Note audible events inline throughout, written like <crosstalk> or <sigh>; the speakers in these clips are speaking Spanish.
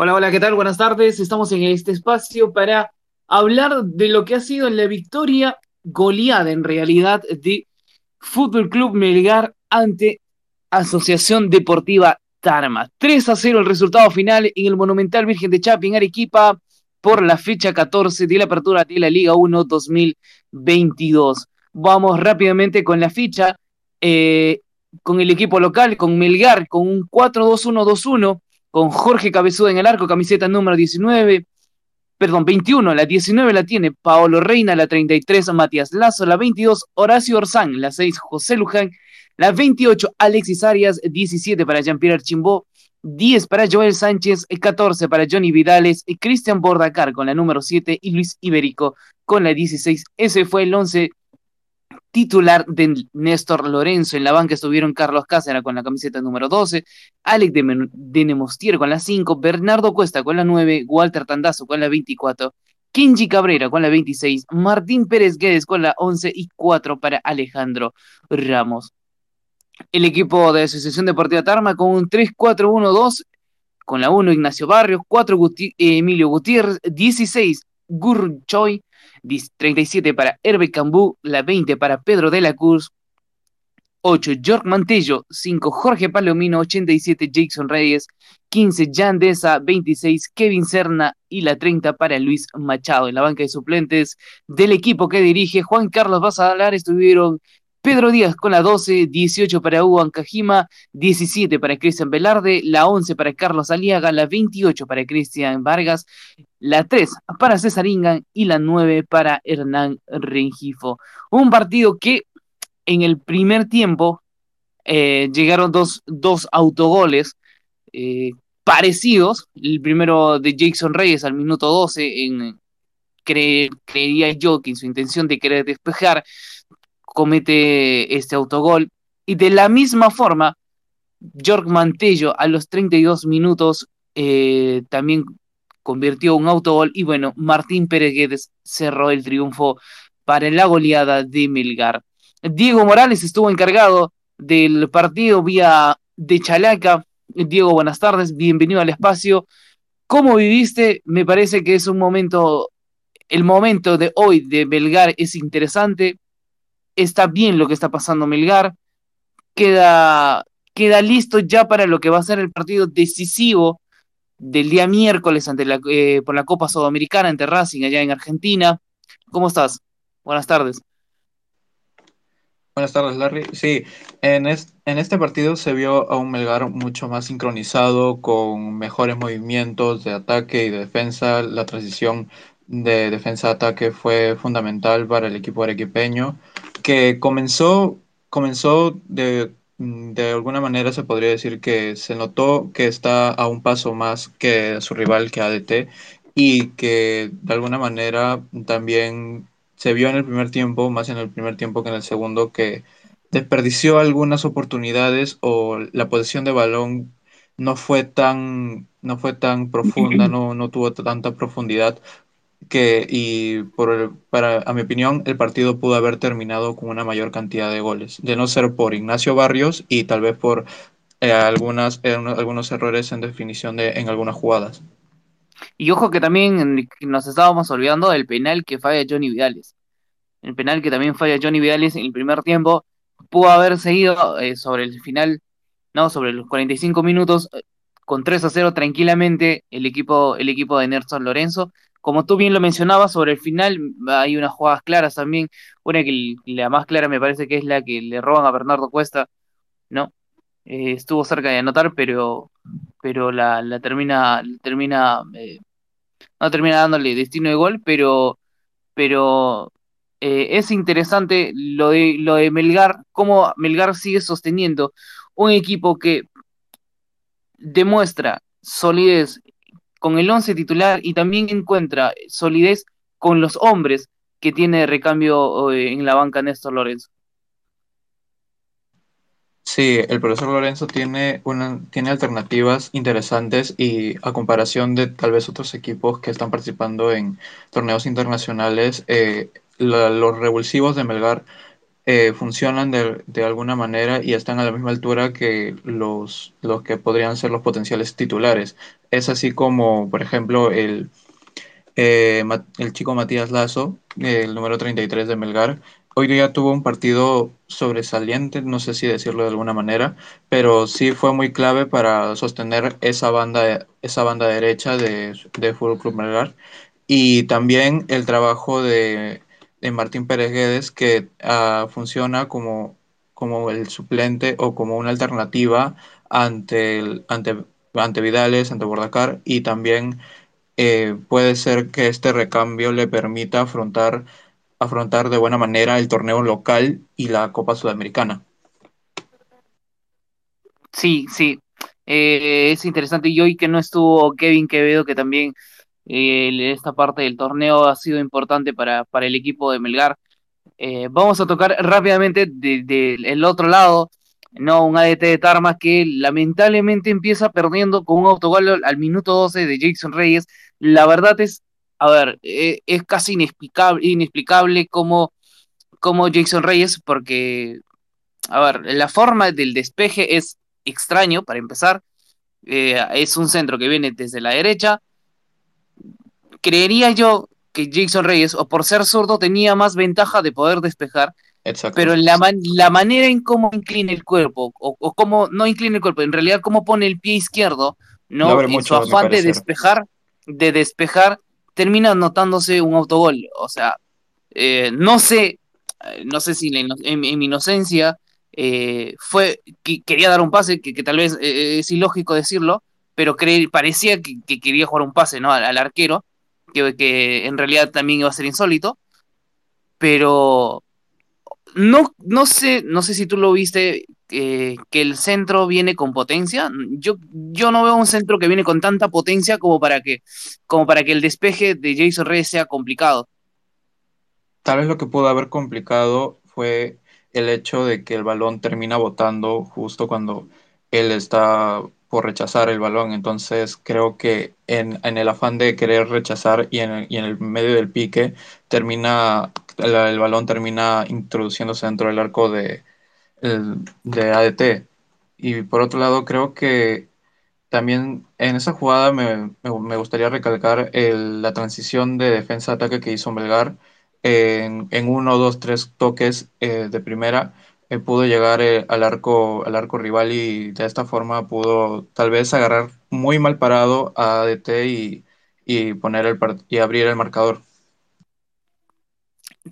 Hola, hola, ¿qué tal? Buenas tardes. Estamos en este espacio para hablar de lo que ha sido la victoria goleada en realidad de Fútbol Club Melgar ante Asociación Deportiva Tarma. 3 a 0 el resultado final en el Monumental Virgen de Chapin, Arequipa, por la fecha 14 de la apertura de la Liga 1 2022. Vamos rápidamente con la ficha, eh, con el equipo local, con Melgar, con un 4-2-1-2-1 con Jorge Cabezuda en el arco, camiseta número 19, perdón, 21, la 19 la tiene Paolo Reina, la 33 Matías Lazo, la 22 Horacio Orzán, la 6 José Luján, la 28 Alexis Arias, 17 para Jean-Pierre Archimbó, 10 para Joel Sánchez, 14 para Johnny Vidales, Cristian Bordacar con la número 7 y Luis Ibérico con la 16. Ese fue el 11 titular de Néstor Lorenzo. En la banca estuvieron Carlos Cáceres con la camiseta número 12, Alex de, Nemostier con la 5, Bernardo Cuesta con la 9, Walter Tandazo con la 24, Kinji Cabrera con la 26, Martín Pérez Guedes con la 11 y 4 para Alejandro Ramos. El equipo de Asociación Deportiva Tarma con un 3-4-1-2, con la 1 Ignacio Barrios, 4 Emilio Gutiérrez, 16 Gurchoy, 37 para Herbe Cambú, la 20 para Pedro de la Cruz, 8 York Mantello, 5 Jorge Palomino, 87 Jason Reyes, 15 Jan Deza, 26 Kevin Serna y la 30 para Luis Machado. En la banca de suplentes del equipo que dirige Juan Carlos Basalar estuvieron Pedro Díaz con la 12, 18 para Hugo Ancajima, 17 para Cristian Velarde, la 11 para Carlos Aliaga, la 28 para Cristian Vargas, la 3 para César Ingan y la 9 para Hernán Rengifo. Un partido que en el primer tiempo eh, llegaron dos, dos autogoles eh, parecidos. El primero de Jason Reyes al minuto 12, en, creería yo que en su intención de querer despejar comete este autogol. Y de la misma forma, George Mantello a los 32 minutos eh, también convirtió un autogol. Y bueno, Martín Pérez cerró el triunfo para la goleada de Melgar. Diego Morales estuvo encargado del partido vía de Chalaca. Diego, buenas tardes, bienvenido al espacio. ¿Cómo viviste? Me parece que es un momento, el momento de hoy de Melgar es interesante está bien lo que está pasando Melgar, queda, queda listo ya para lo que va a ser el partido decisivo del día miércoles ante la, eh, por la Copa Sudamericana ante Racing allá en Argentina. ¿Cómo estás? Buenas tardes. Buenas tardes, Larry. Sí, en, en este partido se vio a un Melgar mucho más sincronizado, con mejores movimientos de ataque y de defensa. La transición de defensa-ataque fue fundamental para el equipo arequipeño que comenzó, comenzó de, de alguna manera se podría decir que se notó que está a un paso más que su rival que ADT y que de alguna manera también se vio en el primer tiempo, más en el primer tiempo que en el segundo, que desperdició algunas oportunidades o la posición de balón no fue tan, no fue tan profunda, <clears throat> no, no tuvo tanta profundidad que, y por para, a mi opinión, el partido pudo haber terminado con una mayor cantidad de goles, de no ser por Ignacio Barrios y tal vez por eh, algunas, eh, algunos errores en definición de, en algunas jugadas. Y ojo que también nos estábamos olvidando del penal que falla Johnny Vidales. El penal que también falla Johnny Vidales en el primer tiempo pudo haber seguido eh, sobre el final, no, sobre los 45 minutos con 3 a 0 tranquilamente el equipo, el equipo de Nelson Lorenzo como tú bien lo mencionabas, sobre el final hay unas jugadas claras también. Una que la más clara me parece que es la que le roban a Bernardo Cuesta, ¿no? Eh, estuvo cerca de anotar, pero, pero la, termina, termina, eh, no termina dándole destino de gol, pero, pero eh, es interesante lo de, lo de Melgar, cómo Melgar sigue sosteniendo un equipo que demuestra solidez con el 11 titular y también encuentra solidez con los hombres que tiene recambio eh, en la banca Néstor Lorenzo. Sí, el profesor Lorenzo tiene, una, tiene alternativas interesantes y a comparación de tal vez otros equipos que están participando en torneos internacionales, eh, los revulsivos de Melgar eh, funcionan de, de, alguna manera y están a la misma altura que los, los que podrían ser los potenciales titulares. Es así como, por ejemplo, el, eh, el chico Matías Lazo, el número 33 de Melgar, hoy día tuvo un partido sobresaliente, no sé si decirlo de alguna manera, pero sí fue muy clave para sostener esa banda, esa banda derecha de, de Fútbol Club Melgar. Y también el trabajo de de Martín Pérez Guedes que uh, funciona como, como el suplente o como una alternativa ante, ante, ante Vidales, ante Bordacar y también eh, puede ser que este recambio le permita afrontar, afrontar de buena manera el torneo local y la Copa Sudamericana. Sí, sí, eh, es interesante. Y hoy que no estuvo Kevin Quevedo, que también eh, esta parte del torneo ha sido importante para, para el equipo de Melgar. Eh, vamos a tocar rápidamente del de, otro lado, no un ADT de Tarmas que lamentablemente empieza perdiendo con un autogol al minuto 12 de Jason Reyes. La verdad es, a ver, eh, es casi inexplicable, inexplicable cómo, cómo Jason Reyes, porque, a ver, la forma del despeje es extraño para empezar. Eh, es un centro que viene desde la derecha, creería yo que Jason Reyes, o por ser zurdo, tenía más ventaja de poder despejar. Exacto. Pero la, man, la manera en cómo inclina el cuerpo, o, o, cómo no inclina el cuerpo, en realidad cómo pone el pie izquierdo, ¿no? En su afán de despejar, de despejar, termina anotándose un autogol. O sea, eh, no sé, no sé si en, en, en mi inocencia eh, fue que quería dar un pase, que, que tal vez eh, es ilógico decirlo, pero parecía que, que, quería jugar un pase ¿no? al, al arquero, que, que, en realidad también iba a ser insólito, pero no, no sé, no sé si tú lo viste, que el centro viene con potencia. Yo, yo no veo un centro que viene con tanta potencia como para que, como para que el despeje de Jason Reyes sea complicado. Tal vez lo que pudo haber complicado fue el hecho de que el balón termina botando justo cuando él está por rechazar el balón. Entonces creo que en, en el afán de querer rechazar y en, y en, el, medio del pique, termina, el, balón termina introduciéndose dentro del arco de, el, de ADT. Y por otro lado, creo que también en esa jugada me, me, gustaría recalcar la transición de defensa-ataque que hizo Melgar en, en uno, dos, tres toques eh, de primera eh, pudo llegar eh, al, arco, al arco rival y de esta forma pudo tal vez agarrar muy mal parado a ADT y, y poner el y abrir el marcador.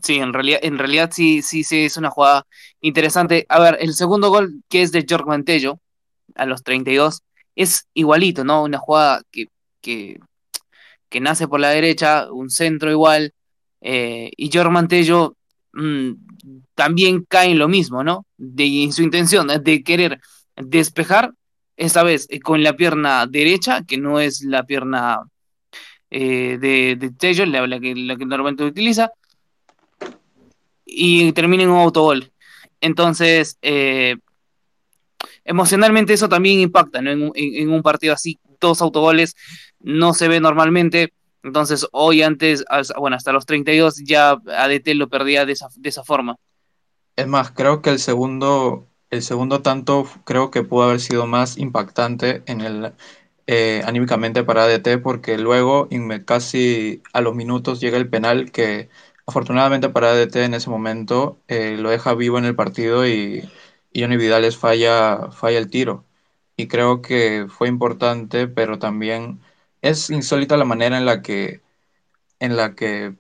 Sí, en realidad, en realidad sí, sí, sí, es una jugada interesante. A ver, el segundo gol que es de George Mantello a los 32 es igualito, ¿no? Una jugada que, que, que nace por la derecha, un centro igual, eh, y George Mantello mmm, también cae en lo mismo, ¿no? De en su intención de querer despejar, esta vez eh, con la pierna derecha, que no es la pierna eh, de, de Tello, la, que, normalmente utiliza, y termina en un autogol. Entonces, eh, emocionalmente eso también impacta, ¿no? En, en, en, un partido así, dos autogoles no se ve normalmente. Entonces, hoy antes, bueno, hasta los 32 ya ADT lo perdía de esa, de esa forma. Es más, creo que el segundo, el segundo tanto creo que pudo haber sido más impactante en el, eh, anímicamente para ADT porque luego casi a los minutos llega el penal que afortunadamente para ADT en ese momento eh, lo deja vivo en el partido y, y Johnny Vidales falla, falla el tiro. Y creo que fue importante, pero también es insólita la manera en la que, en la que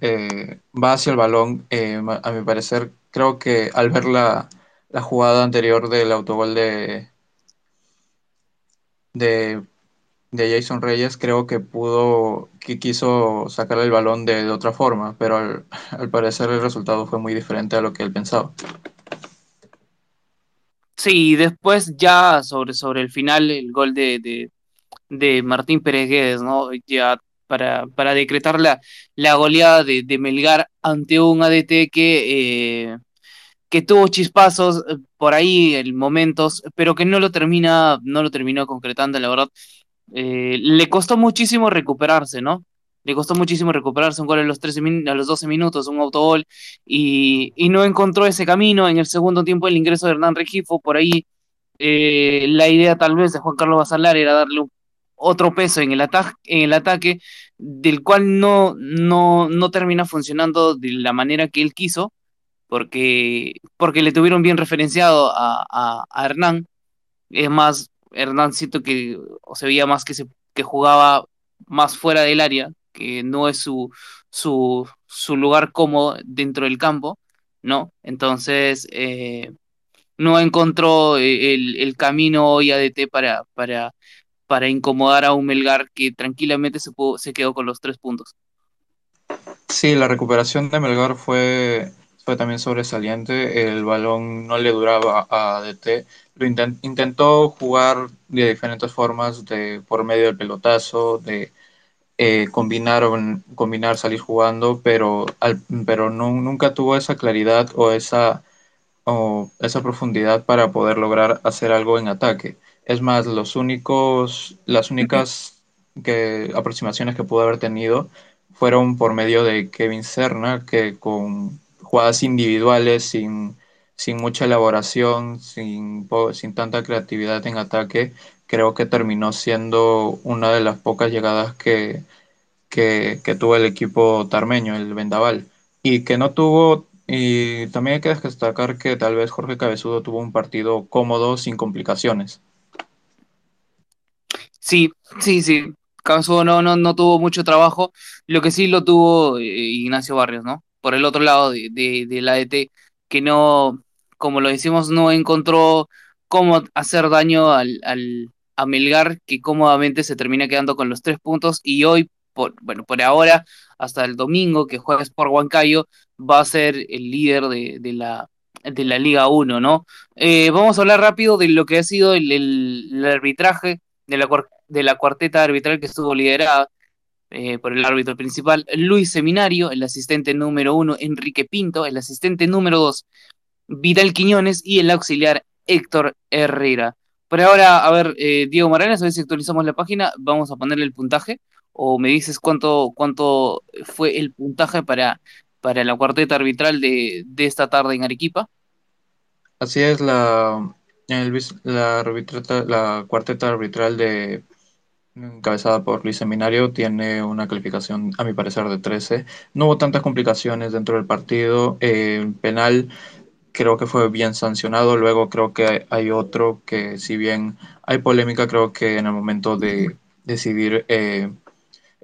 eh, va hacia el balón. Eh, a mi parecer, creo que al ver la, la jugada anterior del autogol de, de, de, Jason Reyes, creo que pudo, que quiso sacar el balón de, de otra forma, pero al, al, parecer el resultado fue muy diferente a lo que él pensaba. Sí, después ya sobre, sobre el final, el gol de, de, Martín Pérez Guedes, ¿no? Ya para, para decretar la, la goleada de, de, Melgar ante un ADT que, eh, que tuvo chispazos eh, por ahí en momentos, pero que no lo termina, no lo terminó concretando, la verdad. Eh, le costó muchísimo recuperarse, ¿no? le costó muchísimo recuperarse un gol a los, 13 a los 12 minutos, un autogol, y, y, no encontró ese camino. En el segundo tiempo, el ingreso de Hernán Regifo, por ahí la idea tal vez de Juan Carlos Basalar era darle otro peso en el, en el ataque, del cual no, termina funcionando de la manera que él quiso, porque, porque le tuvieron bien referenciado a, Hernán. Es más, Hernán siento que se veía más que, jugaba más fuera del área, que no es su, su, su lugar cómodo dentro del campo, ¿no? Entonces, eh, no encontró eh, el, el, camino hoy ADT para, para, para incomodar a un Melgar que tranquilamente se, pudo, se quedó con los tres puntos. Sí, la recuperación de Melgar fue, fue también sobresaliente. El balón no le duraba a ADT. Lo intent, intentó jugar de diferentes formas, de, por medio del pelotazo, de eh, combinar, combinar, salir jugando, pero, al, pero nunca tuvo esa claridad o esa, o esa profundidad para poder lograr hacer algo en ataque. Es más, los únicos, las únicas que, aproximaciones que pudo haber tenido fueron por medio de Kevin Serna, que con jugadas individuales, sin, sin mucha elaboración, sin, sin tanta creatividad en ataque, creo que terminó siendo una de las pocas llegadas que, que, que tuvo el equipo tarmeño, el Vendaval, y que no tuvo y también hay que destacar que tal vez Jorge Cabezudo tuvo un partido cómodo, sin complicaciones. Sí, sí, sí. Cabezudo no, no, no tuvo mucho trabajo. Lo que sí lo tuvo eh, Ignacio Barrios, ¿no? Por el otro lado de, de, de la ADT, que no, como lo decimos, no encontró cómo hacer daño al, al, a Melgar, que cómodamente se termina quedando con los tres puntos. Y hoy, por, bueno, por ahora, hasta el domingo, que juegas por Huancayo, va a ser el líder de, de la, de la Liga 1, ¿no? Eh, vamos a hablar rápido de lo que ha sido el, el arbitraje de la, cuarteta arbitral que estuvo liderada eh, por el árbitro principal, Luis Seminario, el asistente número uno, Enrique Pinto, el asistente número dos, Vidal Quiñones y el auxiliar Héctor Herrera. Pero ahora, a ver, eh, Diego Maranes, a ver si actualizamos la página, vamos a ponerle el puntaje, o me dices cuánto, cuánto fue el puntaje para, para la cuarteta arbitral de, de esta tarde en Arequipa. Así es, la, el, la, la cuarteta arbitral de encabezada por Luis Seminario tiene una calificación a mi parecer de 13. No hubo tantas complicaciones dentro del partido. Eh, penal creo que fue bien sancionado. Luego creo que hay, otro que si bien hay polémica, creo que en el momento de decidir eh,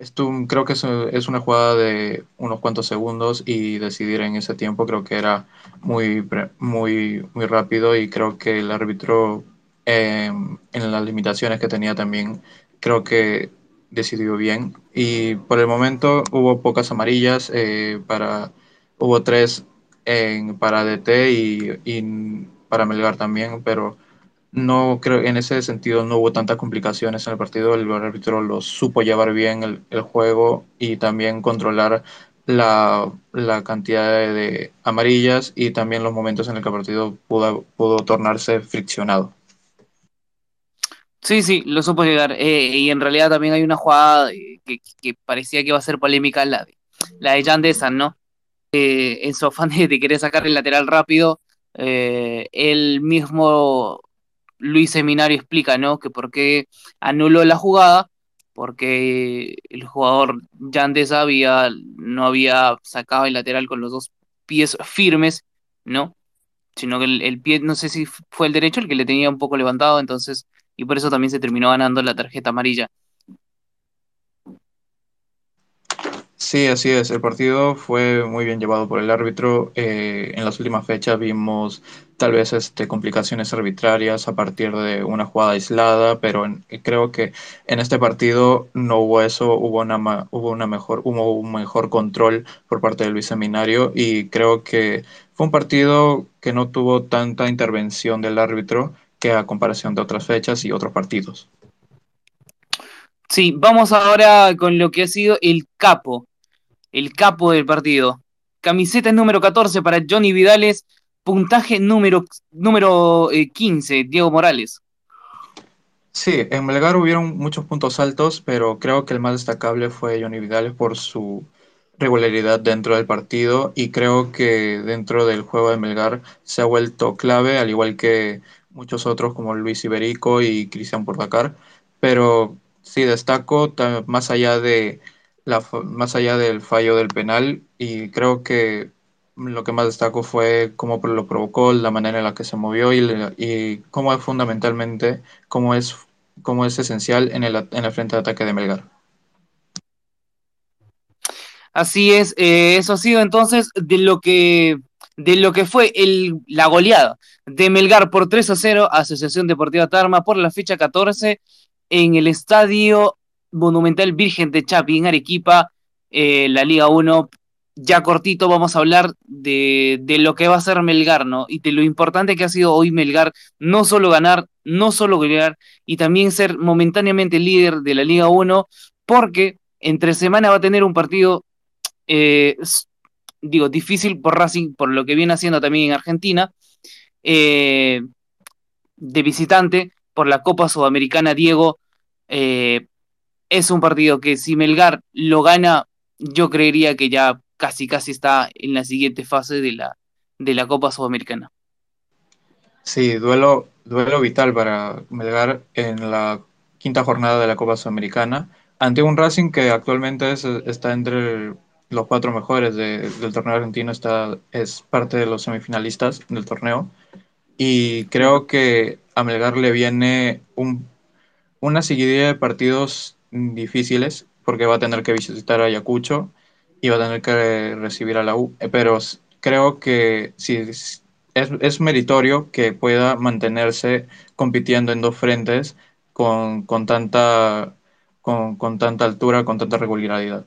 esto, creo que es, una jugada de unos cuantos segundos y decidir en ese tiempo creo que era muy, muy, muy rápido y creo que el árbitro eh, en las limitaciones que tenía también creo que decidió bien. Y por el momento hubo pocas amarillas eh, para hubo tres en, para DT y, y para Melgar también pero no creo en ese sentido no hubo tantas complicaciones en el partido el árbitro lo supo llevar bien el, el juego y también controlar la, la cantidad de, amarillas y también los momentos en el que el partido pudo, pudo tornarse friccionado Sí, sí, lo supo llegar. Eh, y en realidad también hay una jugada que, que, parecía que iba a ser polémica, la de, la de Jan Desan, ¿no? Eh, en su afán de, querer sacar el lateral rápido, eh, el mismo Luis Seminario explica, ¿no? Que por qué anuló la jugada, porque el jugador Yandesa había, no había sacado el lateral con los dos pies firmes, ¿no? Sino que el, el, pie, no sé si fue el derecho el que le tenía un poco levantado, entonces, y por eso también se terminó ganando la tarjeta amarilla. Sí, así es. El partido fue muy bien llevado por el árbitro. Eh, en las últimas fechas vimos tal vez este, complicaciones arbitrarias a partir de una jugada aislada, pero en, creo que en este partido no hubo eso, hubo, una, hubo, una mejor, hubo un mejor control por parte del Seminario y creo que fue un partido que no tuvo tanta intervención del árbitro que a comparación de otras fechas y otros partidos. Sí, vamos ahora con lo que ha sido el capo el capo del partido. Camiseta número 14 para Johnny Vidales, puntaje número, número eh, 15, Diego Morales. Sí, en Melgar hubieron muchos puntos altos, pero creo que el más destacable fue Johnny Vidal por su regularidad dentro del partido y creo que dentro del juego de Melgar se ha vuelto clave, al igual que muchos otros como Luis Iberico y Cristian Portacar. Pero sí destaco más allá de más allá del fallo del penal y creo que lo que más destaco fue cómo lo provocó, la manera en la que se movió y, cómo es fundamentalmente, cómo es, cómo es esencial en el, en el frente de ataque de Melgar. Así es, eh, eso ha sido entonces de lo que, de lo que fue la goleada de Melgar por 3 a 0, Asociación Deportiva Tarma por la fecha 14 en el Estadio Monumental Virgen de Chapi en Arequipa, eh, la Liga 1 ya cortito vamos a hablar de, de, lo que va a ser Melgar, ¿no? Y de lo importante que ha sido hoy Melgar, no solo ganar, no solo golear, y también ser momentáneamente líder de la Liga 1, porque entre semana va a tener un partido, eh, digo, difícil por Racing, por lo que viene haciendo también en Argentina, eh, de visitante, por la Copa Sudamericana, Diego. Es un partido que si Melgar lo gana, yo creería que ya casi casi está en la siguiente fase de la, de la Copa Sudamericana. Sí, duelo, duelo vital para Melgar en la quinta jornada de la Copa Sudamericana ante un Racing que actualmente es, está entre los cuatro mejores de, del torneo argentino, está, es parte de los semifinalistas del torneo. Y creo que a Melgar le viene un, una seguidilla de partidos difíciles porque va a tener que visitar a Ayacucho iba a tener que recibir a la U, eh, pero creo que sí, es, es meritorio que pueda mantenerse compitiendo en dos frentes con, con tanta, con, con, tanta altura, con tanta regularidad.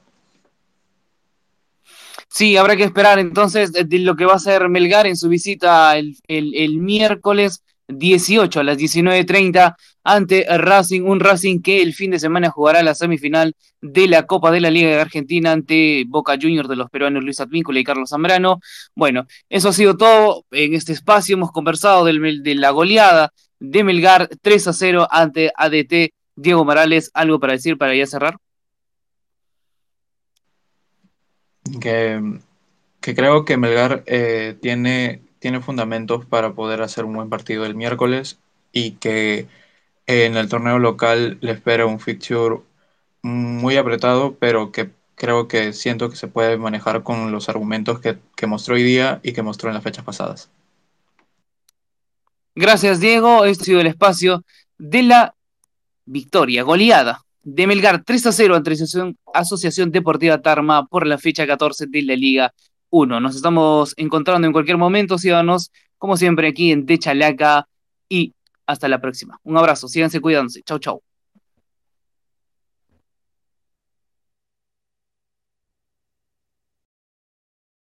Sí, habrá que esperar entonces de lo que va a hacer Melgar en su visita el, el, el miércoles 18 a las 19.30 ante Racing, un Racing que el fin de semana jugará la semifinal de la Copa de la Liga de Argentina ante Boca Juniors de los peruanos Luis Advíncula y Carlos Zambrano. Bueno, eso ha sido todo en este espacio. Hemos conversado del, de la goleada de Melgar 3 a 0 ante ADT. Diego Morales, ¿algo para decir para ya cerrar? Que, que creo que Melgar eh, tiene tiene fundamentos para poder hacer un buen partido el miércoles y que en el torneo local le espera un fixture muy apretado, pero que creo que siento que se puede manejar con los argumentos que, que mostró hoy día y que mostró en las fechas pasadas. Gracias, Diego. Este ha sido el espacio de la victoria, goleada de Melgar 3 a 0 ante Asociación, Deportiva Tarma por la fecha 14 de la Liga uno. Nos estamos encontrando en cualquier momento, ciudadanos, como siempre aquí en Techalaca y hasta la próxima. Un abrazo, síganse cuidándose. Chau, chau.